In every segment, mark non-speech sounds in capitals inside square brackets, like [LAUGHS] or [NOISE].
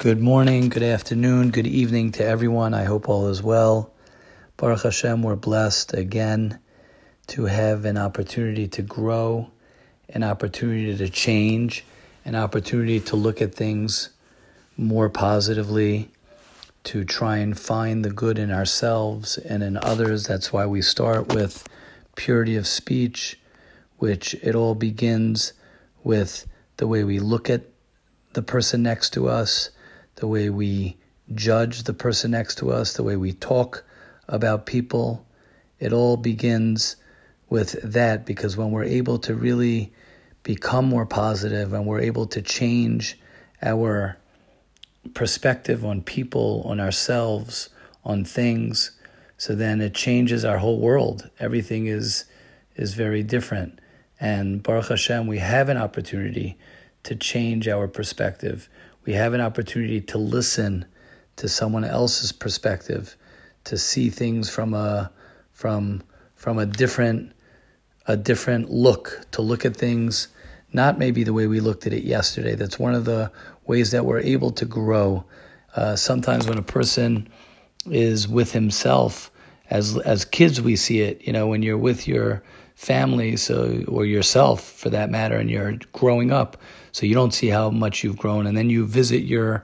Good morning, good afternoon, good evening to everyone. I hope all is well. Baruch Hashem, we're blessed again to have an opportunity to grow, an opportunity to change, an opportunity to look at things more positively, to try and find the good in ourselves and in others. That's why we start with purity of speech, which it all begins with the way we look at the person next to us the way we judge the person next to us, the way we talk about people. It all begins with that because when we're able to really become more positive and we're able to change our perspective on people, on ourselves, on things, so then it changes our whole world. Everything is is very different. And Baruch Hashem, we have an opportunity to change our perspective we have an opportunity to listen to someone else's perspective, to see things from a from from a different a different look, to look at things not maybe the way we looked at it yesterday. That's one of the ways that we're able to grow. Uh, sometimes when a person is with himself, as as kids we see it. You know, when you're with your family, so or yourself for that matter, and you're growing up so you don't see how much you've grown. And then you visit your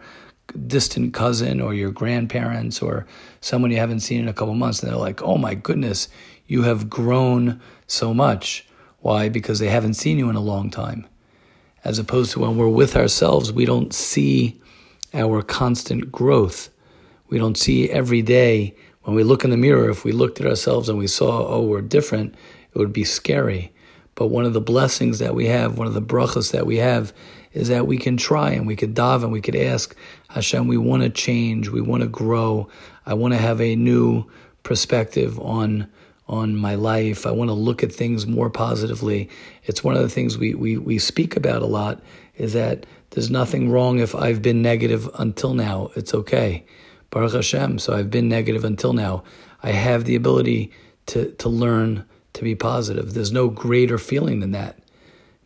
distant cousin or your grandparents or someone you haven't seen in a couple months, and they're like, oh my goodness, you have grown so much. Why? Because they haven't seen you in a long time. As opposed to when we're with ourselves, we don't see our constant growth. We don't see every day when we look in the mirror, if we looked at ourselves and we saw, oh, we're different, it would be scary. But one of the blessings that we have, one of the brachas that we have, is that we can try and we could dive and we could ask Hashem, we want to change, we want to grow, I want to have a new perspective on on my life. I want to look at things more positively. It's one of the things we, we, we speak about a lot is that there's nothing wrong if I've been negative until now. It's okay. Baruch Hashem. So I've been negative until now. I have the ability to, to learn to be positive. There's no greater feeling than that.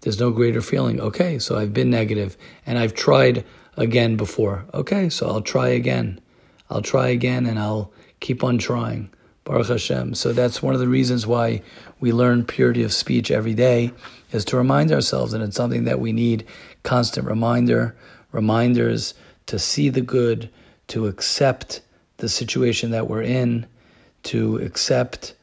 There's no greater feeling. Okay, so I've been negative and I've tried again before. Okay, so I'll try again. I'll try again and I'll keep on trying. Baruch Hashem. So that's one of the reasons why we learn purity of speech every day is to remind ourselves, and it's something that we need constant reminder, reminders to see the good, to accept the situation that we're in, to accept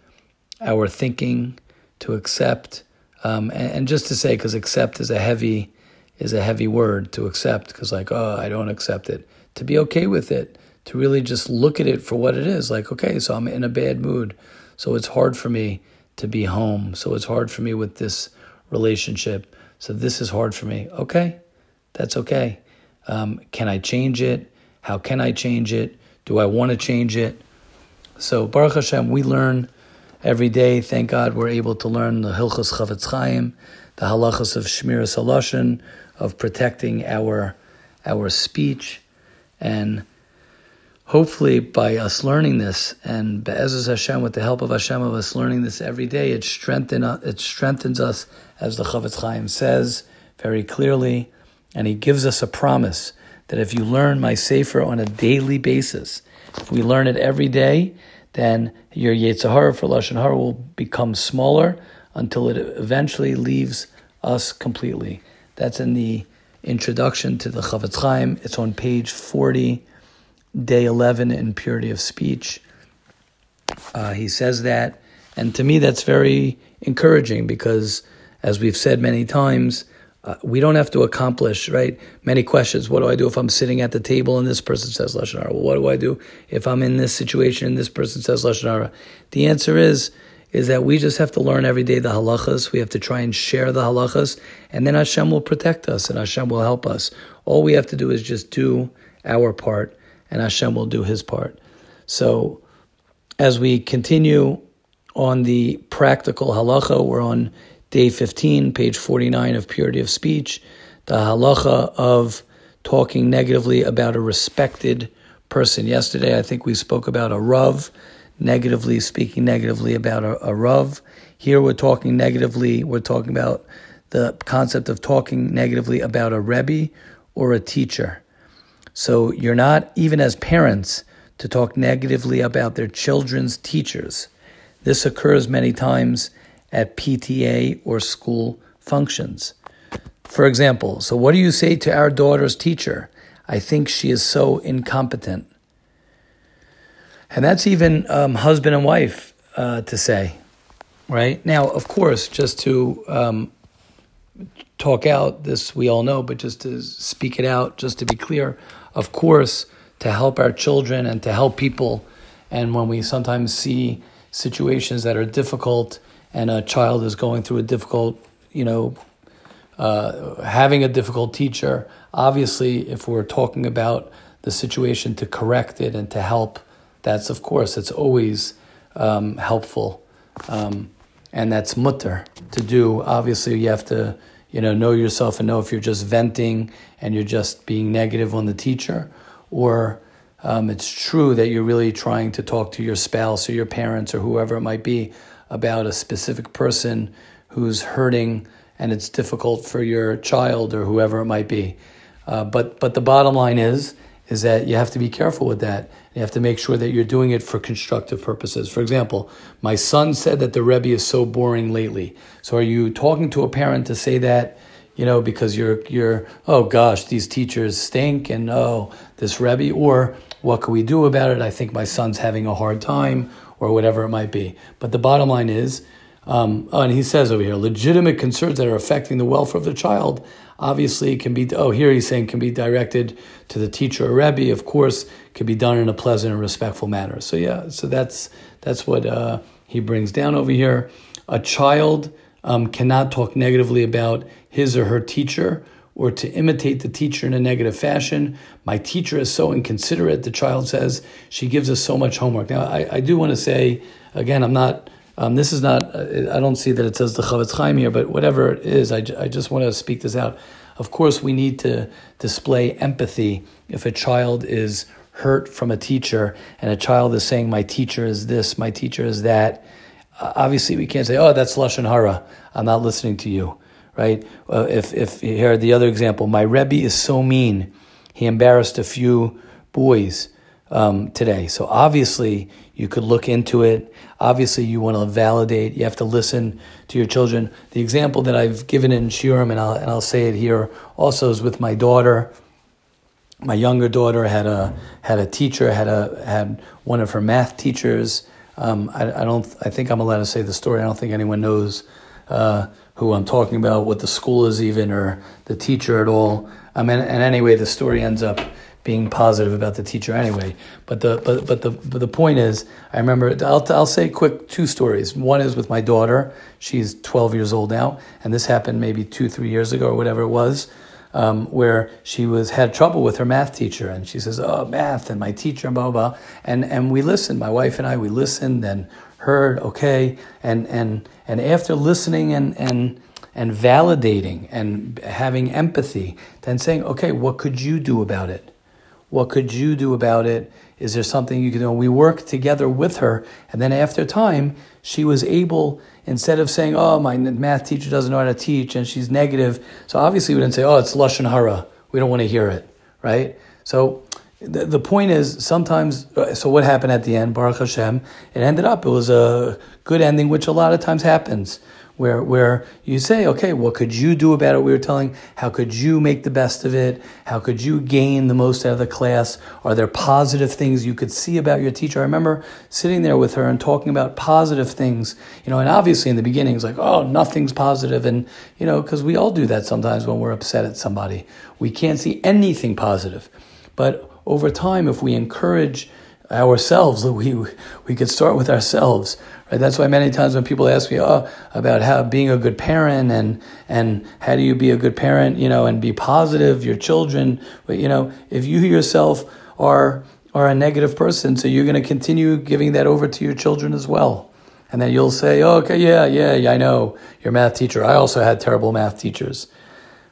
our thinking, to accept, um, and, and, just to say, because accept is a heavy is a heavy word to accept, because like, oh, I don't accept it. To be okay with it, to really just look at it for what it is. Like, okay, so I'm in a bad mood, so it's hard for me to be home. So it's hard for me with this relationship. So this is hard for me. Okay, that's okay. Um, can I change it? How can I change it? Do I want to change it? So Baruch Hashem, we learn every day. Thank God we're able to learn the Hilchos Chafetz Chaim, the halachas of Shmiras Halashon, of protecting our our speech, and hopefully by us learning this and Be'ezus Hashem, with the help of Hashem, of us learning this every day, it strengthen it strengthens us, as the Chafetz Chaim says very clearly, and he gives us a promise that if you learn my Sefer on a daily basis, if we learn it every day, then your Yetzer Hara for Lashon Hara will become smaller until it eventually leaves us completely. That's in the introduction to the Chafetz Chaim. It's on page 40, day 11 in Purity of Speech. Uh, he says that, and to me that's very encouraging because, as we've said many times, uh, we don't have to accomplish, right? Many questions. What do I do if I'm sitting at the table and this person says Lashon Hara? Well, what do I do if I'm in this situation and this person says Lashon Hara? The answer is, is that we just have to learn every day the halachas. We have to try and share the halachas, and then Hashem will protect us and Hashem will help us. All we have to do is just do our part, and Hashem will do His part. So, as we continue on the practical halacha, we're on day 15, page 49 of Purity of Speech, the halacha of talking negatively about a respected person. Yesterday, I think we spoke about a Rav, negatively speaking negatively about a, a Rav. Here, we're talking negatively, we're talking about the concept of talking negatively about a Rebbe or a teacher. So you're not, even as parents, to talk negatively about their children's teachers. This occurs many times at PTA or school functions. For example, so what do you say to our daughter's teacher? I think she is so incompetent. And that's even um, husband and wife uh, to say, right? Now, of course, just to um, talk out this, we all know, but just to speak it out, just to be clear, of course, to help our children and to help people. And when we sometimes see situations that are difficult and a child is going through a difficult, you know, uh, having a difficult teacher, obviously, if we're talking about the situation to correct it and to help, that's of course, it's always um, helpful. Um, and that's mutar to do. Obviously, you have to, you know, know yourself and know if you're just venting and you're just being negative on the teacher, or um, it's true that you're really trying to talk to your spouse or your parents or whoever it might be about a specific person who's hurting and it's difficult for your child or whoever it might be. Uh, but but the bottom line is is that you have to be careful with that. You have to make sure that you're doing it for constructive purposes. For example, my son said that the Rebbe is so boring lately. So are you talking to a parent to say that, you know, because you're you're oh gosh, these teachers stink and oh this Rebbe, or what can we do about it? I think my son's having a hard time, or whatever it might be. But the bottom line is um, oh, and he says over here, legitimate concerns that are affecting the welfare of the child obviously can be, oh, here he's saying can be directed to the teacher or Rebbe, of course, can be done in a pleasant and respectful manner. So, yeah, so that's, that's what uh, he brings down over here. A child um, cannot talk negatively about his or her teacher or to imitate the teacher in a negative fashion. My teacher is so inconsiderate, the child says. She gives us so much homework. Now, I, I do want to say, again, I'm not um, this is not, uh, I don't see that it says the Chofetz Chaim here, but whatever it is, I, I just want to speak this out. Of course, we need to display empathy if a child is hurt from a teacher and a child is saying, My teacher is this, my teacher is that. Uh, obviously, we can't say, Oh, that's Lashon Hara. I'm not listening to you, right? Uh, if, if here, the other example, my Rebbe is so mean, he embarrassed a few boys um, today. So obviously, you could look into it. Obviously, you want to validate. You have to listen to your children. The example that I've given in Shiurim, and I'll, and I'll say it here also, is with my daughter. My younger daughter had a had a teacher had a had one of her math teachers. Um, I, I, don't. I think I'm allowed to say the story. I don't think anyone knows uh, who I'm talking about, what the school is, even or the teacher at all. I mean, and anyway, the story ends up being positive about the teacher anyway. But the but but the but the point is, I remember I'll I'll say quick two stories. One is with my daughter. She's 12 years old now, and this happened maybe two three years ago or whatever it was. Um, where she was had trouble with her math teacher, and she says, "Oh, math and my teacher, blah blah." blah. And and we listened. My wife and I we listened and heard. Okay, and and and after listening and and and validating and having empathy, then saying, "Okay, what could you do about it?" What could you do about it? Is there something you can do? We worked together with her, and then after time, she was able, instead of saying, "Oh, my math teacher doesn't know how to teach," and she's negative, so obviously we didn't say, "Oh, it's lashon hara." We don't want to hear it, right? So the, the point is, sometimes. Uh, so what happened at the end? Baruch Hashem, it ended up. It was a good ending, which a lot of times happens where where you say, okay, what could you do about it? We were telling, how could you make the best of it? How could you gain the most out of the class? Are there positive things you could see about your teacher? I remember sitting there with her and talking about positive things, you know, and obviously in the beginning it's like, oh, nothing's positive. positive, and you know, because we all do that sometimes when we're upset at somebody. We can't see anything positive, but over time, if we encourage ourselves, we we could start with ourselves Right? That's why many times when people ask me oh, about how being a good parent and and how do you be a good parent, you know, and be positive, your children, but you know, if you yourself are are a negative person, so you're going to continue giving that over to your children as well. And then you'll say, oh, okay, yeah, yeah, yeah, I know your math teacher. I also had terrible math teachers,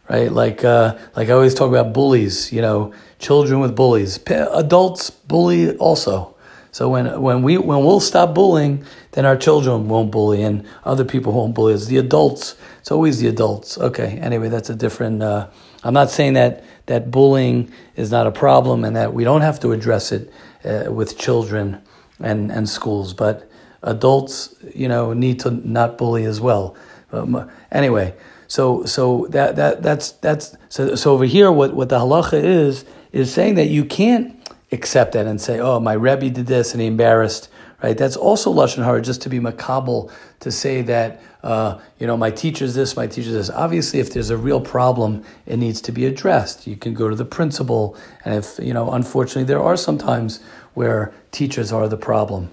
right? Like, uh, like I always talk about bullies, you know, children with bullies. Adults bully also. So when when we when we'll stop bullying, then our children won't bully and other people won't bully. It's the adults. It's always the adults. Okay. Anyway, that's a different. Uh, I'm not saying that that bullying is not a problem and that we don't have to address it uh, with children and, and schools, but adults, you know, need to not bully as well. Um, anyway, so so that that that's that's so so over here, what what the halacha is is saying that you can't accept that and say, oh, my rebbe did this and he embarrassed. Right? That's also lashon hara, just to be makabel to say that uh, you know my teacher's this, my teacher's this. Obviously, if there's a real problem, it needs to be addressed. You can go to the principal, and if you know, unfortunately, there are some times where teachers are the problem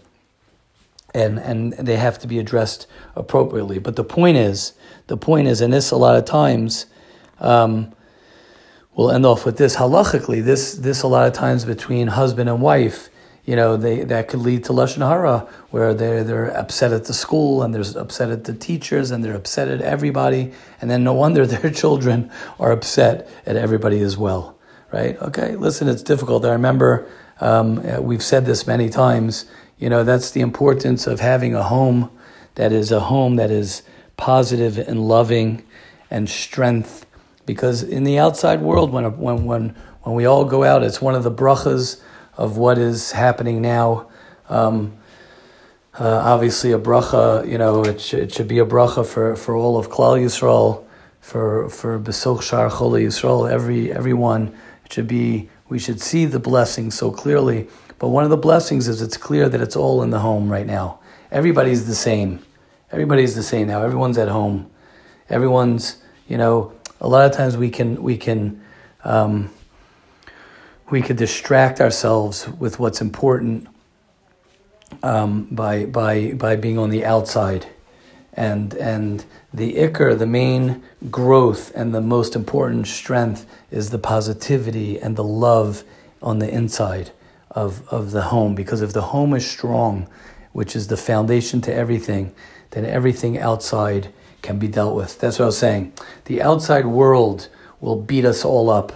and and they have to be addressed appropriately. But the point is, the point is, and this a lot of times, um, we'll end off with this halachically. This this a lot of times between husband and wife, you know, they that could lead to lashon hara, where they they're upset at the school and they're upset at the teachers and they're upset at everybody, and then no [LAUGHS] wonder their children are upset at everybody as well, right? Okay, listen, it's difficult. I remember um, we've said this many times you know, that's the importance of having a home that is a home that is positive and loving and strength. Because in the outside world, when, when, when, when we all go out, it's one of the brachas of what is happening now. Um, uh, obviously, a bracha, you know, it, sh- it should be a bracha for, for all of Klal Yisrael, for for Besoch Shar Chol Yisrael, every everyone. It should be. We should see the blessing so clearly but one of the blessings is it's clear that it's all in the home right now. Everybody's the same. Everybody's the same now. Everyone's at home. Everyone's, you know, a lot of times we can we can um, we could distract ourselves with what's important um, by by by being on the outside, and and the ikar, the main growth and the most important strength is the positivity and the love on the inside of, of the home. Because if the home is strong, which is the foundation to everything, then everything outside can be dealt with. That's what I was saying. The outside world will beat us all up.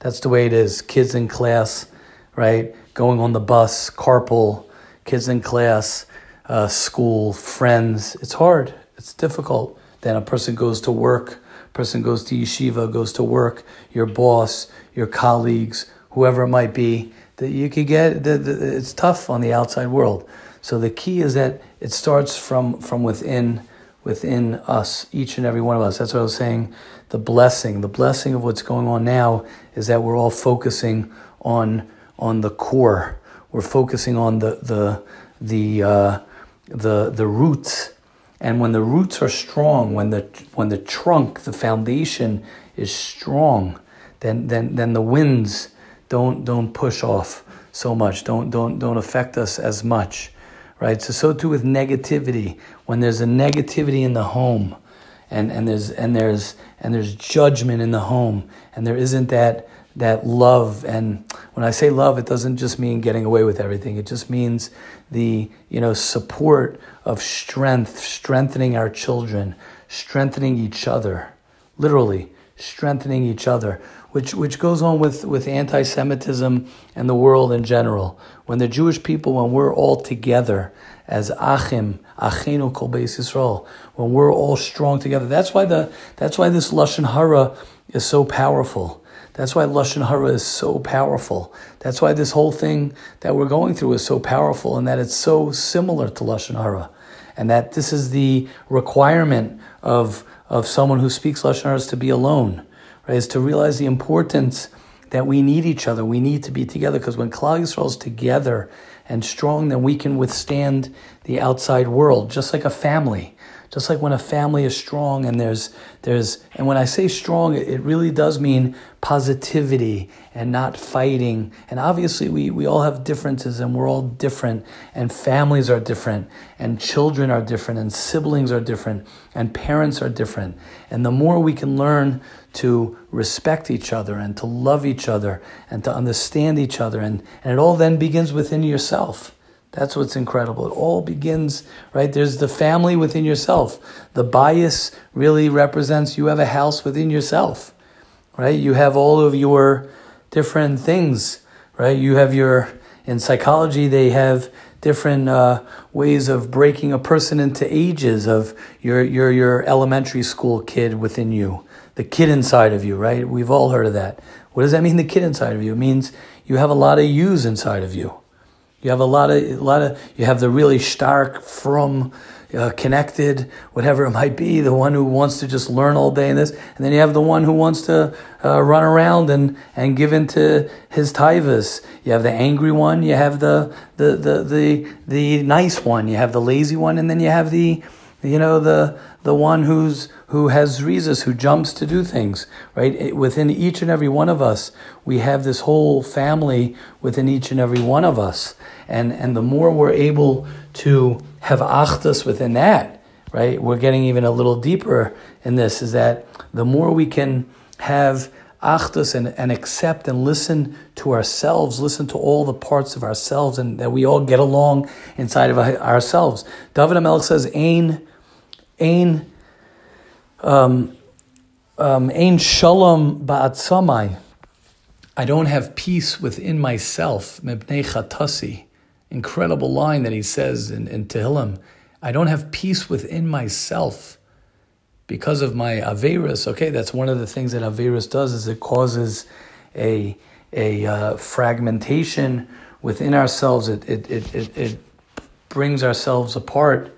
That's the way it is. Kids in class, right? Going on the bus, carpool, kids in class, uh, school, friends. It's hard. It's difficult. Then a person goes to work, person goes to yeshiva, goes to work, your boss, your colleagues, whoever it might be that you could get. The, the, it's tough on the outside world. So the key is that it starts from from within within us, each and every one of us. That's what I was saying. The blessing, the blessing of what's going on now is that we're all focusing on on the core. We're focusing on the the the uh, the the roots. And when the roots are strong, when the when the trunk, the foundation is strong, then then then the winds don't don't push off so much. Don't don't don't affect us as much, right? So so too with negativity. When there's a negativity in the home, and and there's and there's and there's judgment in the home, and there isn't that that love. And when I say love, it doesn't just mean getting away with everything. It just means the you know support of strength, strengthening our children, strengthening each other, literally strengthening each other which, which goes on with, with anti Semitism and the world in general. When the Jewish people, when we're all together as Achim, Achenu Kol Beis Yisrael, when we're all strong together, that's why, the, that's why this Lashon Hara is so powerful. That's why Lashon Hara is so powerful. That's why this whole thing that we're going through is so powerful and that it's so similar to Lashon Hara. And that this is the requirement of, of someone who speaks Lashon Hara is to be alone right? Is to realize the importance that we need each other. We need to be together because when Klal Yisrael is together and strong, then we can withstand the outside world, just like a family. Just like when a family is strong and there's there's and when I say strong, it really does mean positivity and not fighting. And obviously we, we all have differences and we're all different and families are different and children are different and siblings are different and parents are different. And the more we can learn to respect each other and to love each other and to understand each other and, and it all then begins within yourself that's what's incredible. It all begins, right? There's the family within yourself. The bias really represents you have a house within yourself, right? You have all of your different things, right? You have your, in psychology, they have different uh, ways of breaking a person into ages of your, your, your elementary school kid within you, the kid inside of you, right? We've all heard of that. What does that mean, the kid inside of you? It means you have a lot of yous inside of you. You have a lot of, a lot of, you have the really stark, from, uh, connected, whatever it might be, the one who wants to just learn all day in this, and then you have the one who wants to uh, run around and, and give into his taivas. You have the angry one, you have the, the, the, the, the nice one, you have the lazy one, and then you have the, you know, the, the one who's who has reasons, who jumps to do things, right? Within each and every one of us, we have this whole family within each and every one of us. And, and the more we're able to have achdus within that, right? We're getting even a little deeper in this, is that the more we can have achdus and, and accept and listen to ourselves, listen to all the parts of ourselves, and that we all get along inside of ourselves. David Hamelech says, Ain Ein um, um, Ein Shalom Ba'atzamai. I don't have peace within myself. Mipnei Chatasi. Incredible line that he says in, in Tehillim. I don't have peace within myself because of my Averis. Okay, that's one of the things that Averis does is it causes a, a uh, fragmentation within ourselves. It, it, it, it, it brings ourselves apart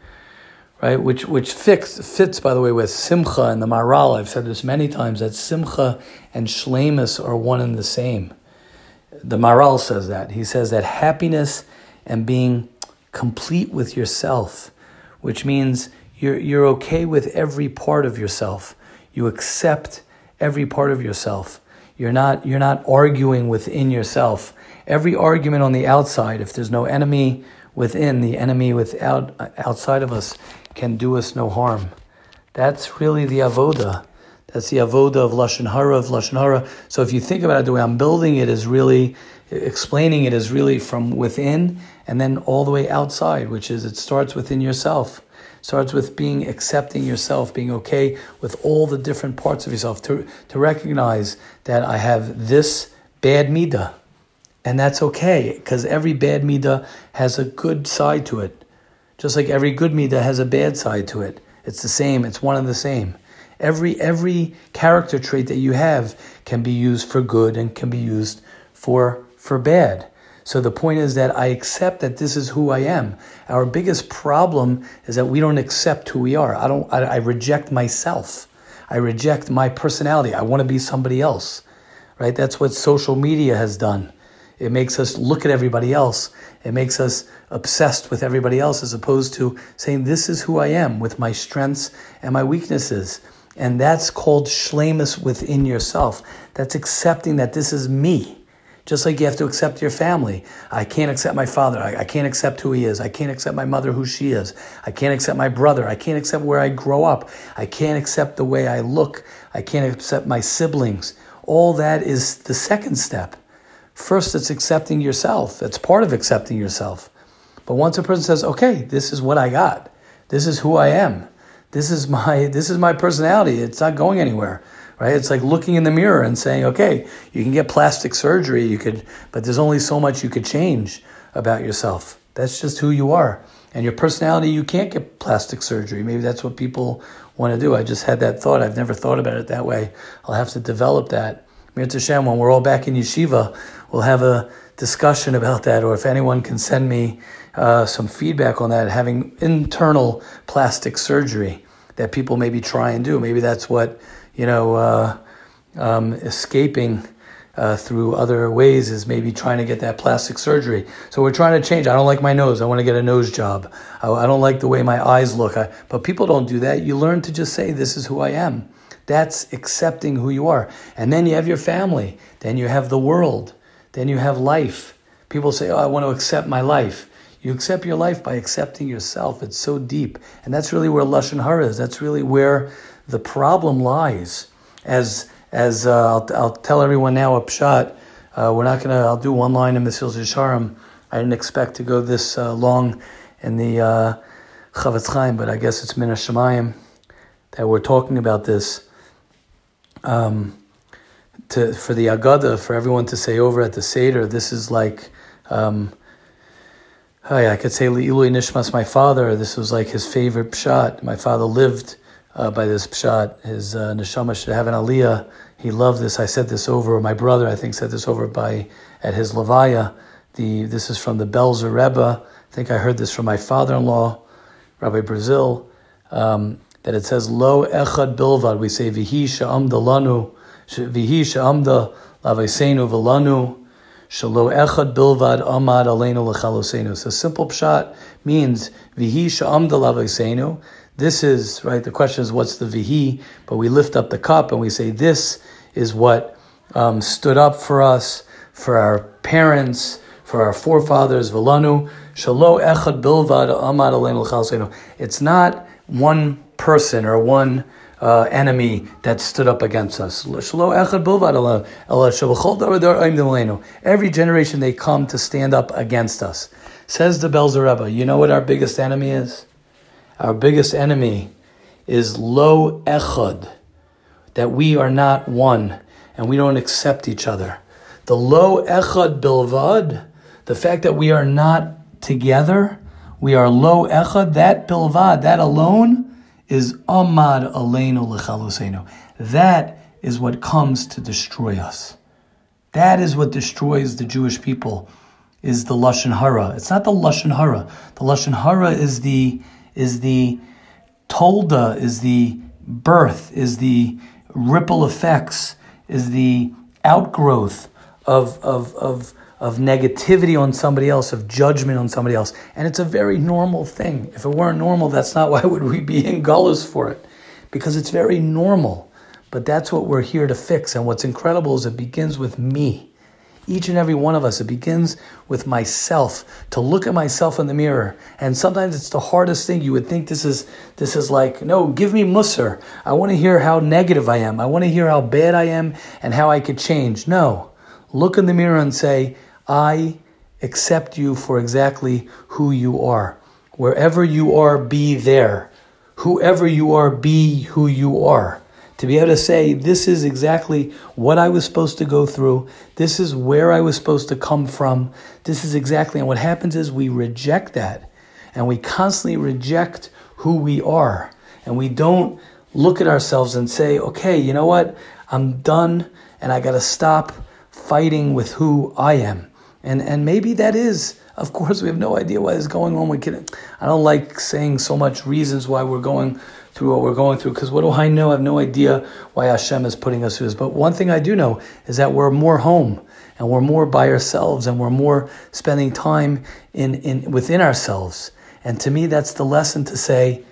right? Which which fits fits by the way with simcha and the Maharal. I've said this many times that simcha and shlemus are one and the same. The Maharal says that he says that happiness and being complete with yourself, which means you're you're okay with every part of yourself. You accept every part of yourself. You're not you're not arguing within yourself. Every argument on the outside, if there's no enemy within, the enemy without uh, outside of us can do us no harm. That's really the avoda. That's the avoda of lashon hara of lashon hara. So if you think about it, the way I'm building it is really explaining it is really from within and then all the way outside, which is it starts within yourself. Starts with being accepting yourself, being okay with all the different parts of yourself, to, to recognize that I have this bad midah. And that's okay, because every bad midah has a good side to it. Just like every good midah has a bad side to it. It's the same, it's one and the same. Every every character trait that you have can be used for good and can be used for for bad. So the point is that I accept that this is who I am. Our biggest problem is that we don't accept who we are. I don't I, I reject myself. I reject my personality. I want to be somebody else. Right? That's what social media has done. It makes us look at everybody else. It makes us obsessed with everybody else as opposed to saying, This is who I am with my strengths and my weaknesses. And that's called shlemus within yourself. That's accepting that this is me. Just like you have to accept your family. I can't accept my father. I, I, can't accept who he is. I can't accept my mother, who she is. I can't accept my brother. I can't accept where I grow up. I can't accept the way I look. I can't accept my siblings. All that is the second step. First, it's accepting yourself. It's part of accepting yourself. But once a person says, "Okay, this is what I got. This is who I am. This is my [LAUGHS] this is my personality. It's not going anywhere." Right? It's like looking in the mirror and saying, "Okay, you can get plastic surgery, you could, but there's only so much you could change about yourself. That's just who you are." And your personality, you can't get plastic surgery. Maybe that's what people want to do. I just had that thought. I've never thought about it that way. I'll have to develop that. Hashem, when we're all back in yeshiva, we'll have a discussion about that, or if anyone can send me uh, some feedback on that, having internal plastic surgery that people maybe try and do. Maybe that's what, you know, uh, um, escaping uh, through other ways is maybe trying to get that plastic surgery. So we're trying to change. I don't like my nose. I want to get a nose job. I, I don't like the way my eyes look. I, but people don't do that. You learn to just say, this is who I am. That's accepting who you are. And then you have your family. Then you have the world. Then you have life. People say, oh, I want to accept my life. You accept your life by accepting yourself. It's so deep. And that's really where Lashon Hara is. That's really where the problem lies. As, as uh, I'll, I'll tell everyone now up shot, uh, we're not going to, I'll do one line in Mesilas Yesharim. I didn't expect to go this uh, long in the uh, Chofetz Chaim, but I guess it's Min Shemayim that we're talking about this. Um, to for the Haggadah, for everyone to say over at the Seder, this is like, um, I could say Ilui Nishmas, my father, this was like his favorite pshat. My father lived uh, by this pshat. His uh, neshama should have an aliyah he loved this. I said this over. My brother, I think, said this over by at his levaya. The this is from the Belzer Rebbe. I think I heard this from my father-in-law, Rabbi Brazil. Um, that it says lo echad bilvad. We say vihi sha'amda lanu, vihi sha'amda lavesenu v'lanu. Shalo echad bilvad amad aleinu lechalosenu. So simple pshat means vihi sha'amda lavesenu. This is right. The question is what's the vihi? But we lift up the cup and we say this is what um, stood up for us, for our parents, for our forefathers. Velanu shalo echad bilvad amad aleinu lechalosenu. It's not one person or one uh, enemy that stood up against us. Every generation they come to stand up against us. Says the Belzer Rebbe, you know what our biggest enemy is? Our biggest enemy is lo echad, that we are not one and we don't accept each other. The lo echad bilvad, the fact that we are not together, we are lo echad, that bilvad, that alone, is Amad Aleinu Lechalusenu. That is what comes to destroy us. That is what destroys the Jewish people. Is the lashon hara? It's not the lashon hara. The lashon hara is the is the tolda, is the birth, is the ripple effects, is the outgrowth of of of of negativity on somebody else, of judgment on somebody else. And it's a very normal thing. If it weren't normal, that's not [LAUGHS] why would we be in gullus for it. Because it's very normal. But that's what we're here to fix. And what's incredible is it begins with me. Each and every one of us, it begins with myself, to look at myself in the mirror. And sometimes it's the hardest thing. You would think this is this is like, no, give me musser. I want to hear how negative I am. I want to hear how bad I am and how I could change. No. Look in the mirror and say, I accept you for exactly who you are. Wherever you are, be there. Whoever you are, be who you are. To be able to say, this is exactly what I was supposed to go through. This is where I was supposed to come from. This is exactly. And what happens is we reject that. And we constantly reject who we are. And we don't look at ourselves and say, okay, you know what? I'm done and I got to stop fighting with who I am. And and maybe that is, of course, we have no idea what is going on with kidding. I don't like saying so much reasons why we're going through what we're going through, because what do I know? I have no idea why Hashem is putting us through this. But one thing I do know is that we're more home and we're more by ourselves and we're more spending time in, in within ourselves. And to me, that's the lesson to say,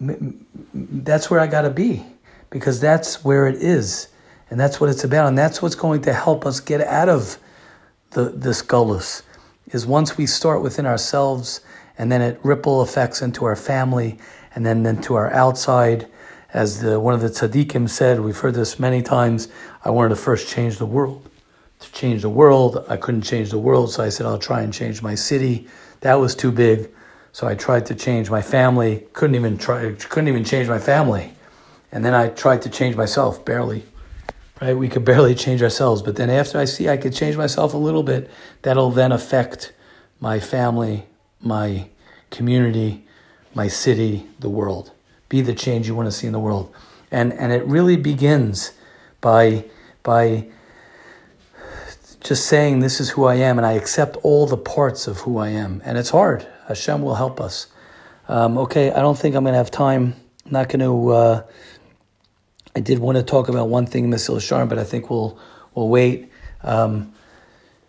that's where I got to be, because that's where it is. And that's what it's about. And that's what's going to help us get out of the, this gullus is once we start within ourselves and then it ripple effects into our family and then into our outside. As the, one of the tzaddikim said, we've heard this many times, I wanted to first change the world. To change the world, I couldn't change the world, so I said, I'll try and change my city. That was too big. So I tried to change my family, couldn't even try, couldn't even change my family. And then I tried to change myself, barely right? We could [LAUGHS] barely change ourselves. But then after I see I could change myself a little bit, that'll then affect my family, my community, my city, the world. Be the change you want to see in the world. And and it really begins by by just saying this is who I am and I accept all the parts of who I am. And it's hard. Hashem will help us. Um, okay, I don't think I'm going to have time. I'm not going to uh, I did want to talk about one thing, Mesilas Yesharim, but I think we'll we'll wait. Um,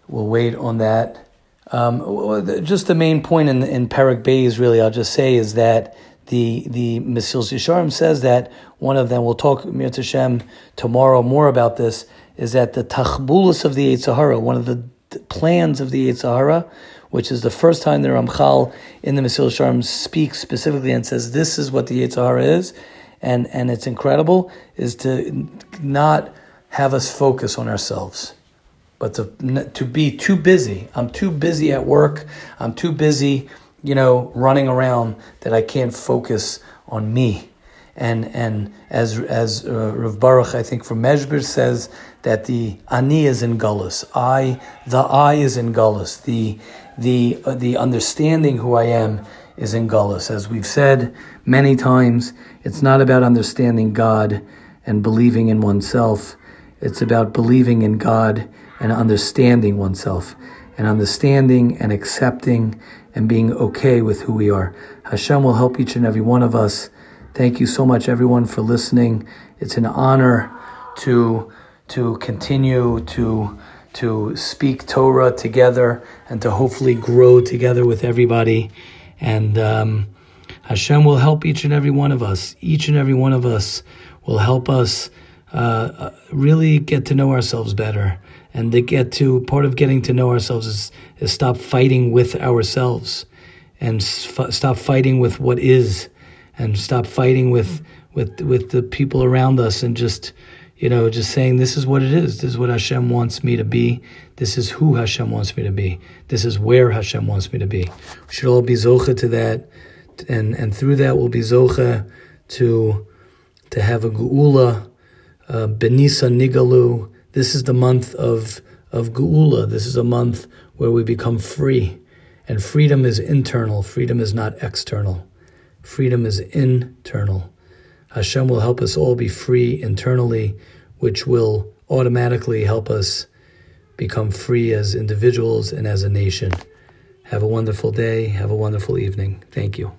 we'll wait on that. Um, just the main point in in Perek Beis, really, I'll just say is that the the Mesilas Yesharim says that one of them. We'll talk Mir Hashem tomorrow more about this. Is that the Tachbulus of the Yetzer Hara, one of the plans of the Yetzer Hara, which is the first time the Ramchal in the Mesilas Yesharim speaks specifically and says this is what the Yetzer Hara is and and it's incredible is to not have us focus on ourselves but to to be too busy. I'm too busy at work. I'm too busy you know running around that i can't focus on me. And and as as uh, Rav Baruch I think from Mezhbir says that the ani is in gullus, I the I is in gullus, the the uh, the understanding who I am is in gullus. As we've said many times, it's not about understanding God and believing in oneself. It's about believing in God and understanding oneself, and understanding and accepting and being okay with who we are. Hashem will help each and every one of us. Thank you so much, everyone, for listening. It's an honor to to continue to to speak Torah together and to hopefully grow together with everybody. And um, Hashem will help each and every one of us. Each and every one of us will help us uh, really get to know ourselves better. And to get to part of getting to know ourselves is, is stop fighting with ourselves and f- stop fighting with what is and stop fighting with, with, with the people around us and just, you know, just saying, this is what it is. This is what Hashem wants me to be. This is who Hashem wants me to be. This is where Hashem wants me to be. We should all be zocha to that. And, and through that, we'll be zocha to, to have a geula, uh, b'Nissan nigalu. This is the month of, of geula. This is a month where we become free. And freedom is internal. Freedom is not external. Freedom is internal. Hashem will help us all be free internally, which will automatically help us become free as individuals and as a nation. Have a wonderful day. Have a wonderful evening. Thank you.